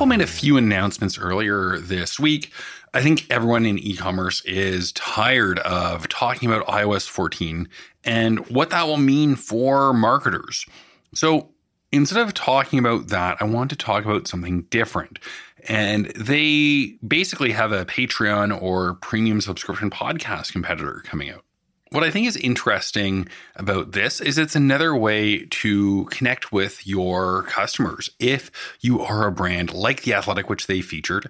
Apple made a few announcements earlier this week. I think everyone in e commerce is tired of talking about iOS 14 and what that will mean for marketers. So instead of talking about that, I want to talk about something different. And they basically have a Patreon or premium subscription podcast competitor coming out. What I think is interesting about this is it's another way to connect with your customers. If you are a brand like The Athletic, which they featured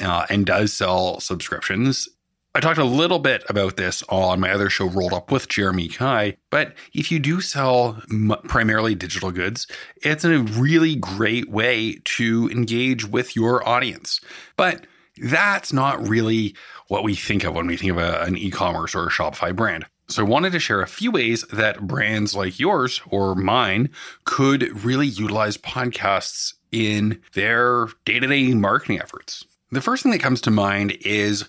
uh, and does sell subscriptions, I talked a little bit about this on my other show, Rolled Up with Jeremy Kai. But if you do sell primarily digital goods, it's a really great way to engage with your audience. But that's not really what we think of when we think of a, an e commerce or a Shopify brand. So I wanted to share a few ways that brands like yours or mine could really utilize podcasts in their day to day marketing efforts. The first thing that comes to mind is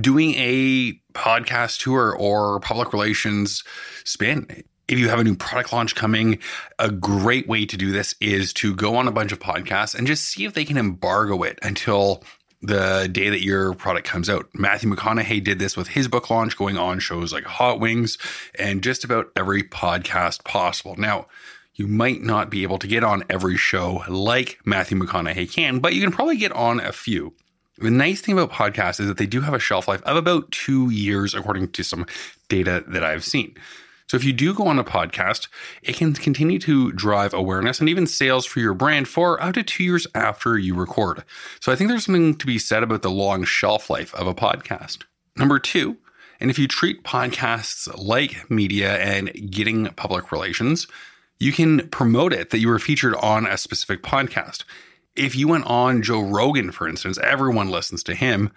doing a podcast tour or public relations spin. If you have a new product launch coming, a great way to do this is to go on a bunch of podcasts and just see if they can embargo it until the day that your product comes out. Matthew McConaughey did this with his book launch, going on shows like Hot Wings and just about every podcast possible. Now, you might not be able to get on every show like Matthew McConaughey can, but you can probably get on a few. The nice thing about podcasts is that they do have a shelf life of about two years, according to some data that I've seen. So if you do go on a podcast, it can continue to drive awareness and even sales for your brand for up to two years after you record. So I think there's something to be said about the long shelf life of a podcast. Number two, and if you treat podcasts like media and getting public relations, you can promote it that you were featured on a specific podcast. If you went on Joe Rogan, for instance, everyone listens to him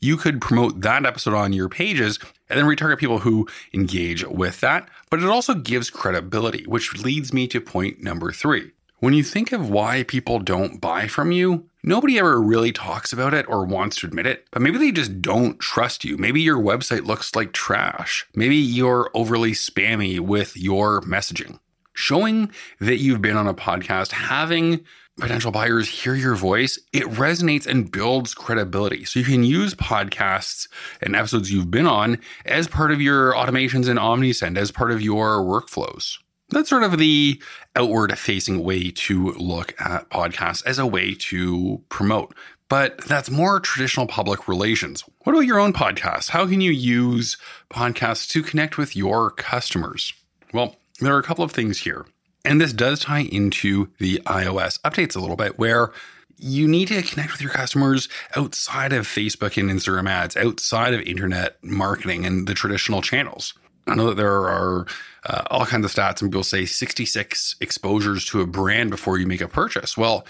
you could promote that episode on your pages and then retarget people who engage with that. But it also gives credibility, which leads me to point number three. When you think of why people don't buy from you, nobody ever really talks about it or wants to admit it, but maybe they just don't trust you. Maybe your website looks like trash. Maybe you're overly spammy with your messaging. Showing that you've been on a podcast, having potential buyers hear your voice, it resonates and builds credibility. So you can use podcasts and episodes you've been on as part of your automations in Omnisend, as part of your workflows. That's sort of the outward facing way to look at podcasts as a way to promote. But that's more traditional public relations. What about your own podcast? How can you use podcasts to connect with your customers? Well, there are a couple of things here. And this does tie into the iOS updates a little bit, where you need to connect with your customers outside of Facebook and Instagram ads, outside of internet marketing and the traditional channels. I know that there are uh, all kinds of stats, and people say 66 exposures to a brand before you make a purchase. Well,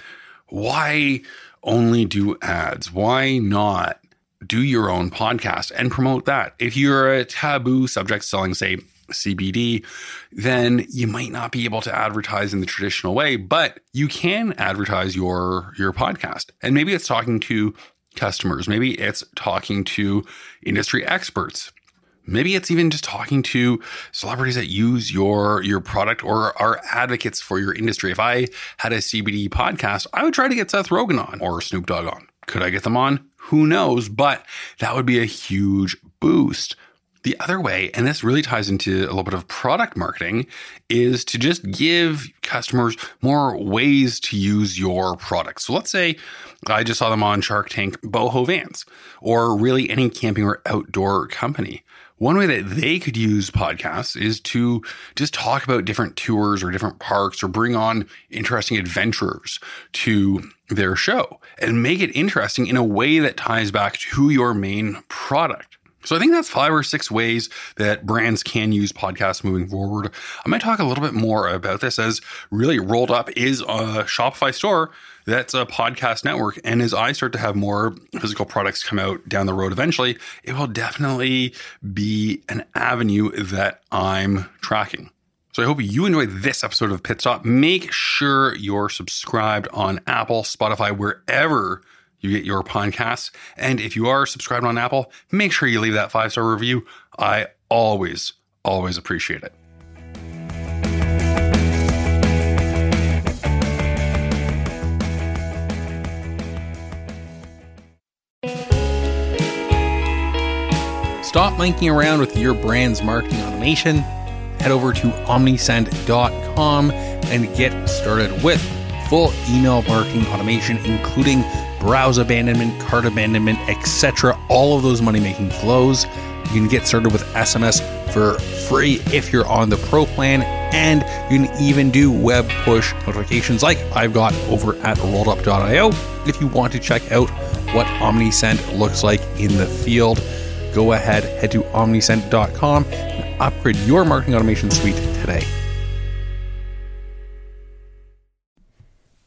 why only do ads? Why not do your own podcast and promote that? If you're a taboo subject selling, say, CBD, then you might not be able to advertise in the traditional way, but you can advertise your your podcast. And maybe it's talking to customers, maybe it's talking to industry experts. Maybe it's even just talking to celebrities that use your your product or are advocates for your industry. If I had a CBD podcast, I would try to get Seth Rogen on or Snoop Dogg on. Could I get them on? Who knows? But that would be a huge boost the other way, and this really ties into a little bit of product marketing, is to just give customers more ways to use your product. So let's say I just saw them on Shark Tank, Boho Vans, or really any camping or outdoor company. One way that they could use podcasts is to just talk about different tours or different parks or bring on interesting adventurers to their show and make it interesting in a way that ties back to your main product. So I think that's five or six ways that brands can use podcasts moving forward. I might talk a little bit more about this as really rolled up is a Shopify store that's a podcast network. And as I start to have more physical products come out down the road eventually, it will definitely be an avenue that I'm tracking. So I hope you enjoyed this episode of Pit Stop. Make sure you're subscribed on Apple, Spotify, wherever you get your podcasts. And if you are subscribed on Apple, make sure you leave that five star review. I always, always appreciate it. Stop monkeying around with your brand's marketing automation. Head over to omnisend.com and get started with full email marketing automation, including browse abandonment, cart abandonment, etc. All of those money making flows. You can get started with SMS for free if you're on the pro plan, and you can even do web push notifications like I've got over at rolledup.io. If you want to check out what Omnisend looks like in the field, go ahead, head to omnisend.com and upgrade your marketing automation suite today.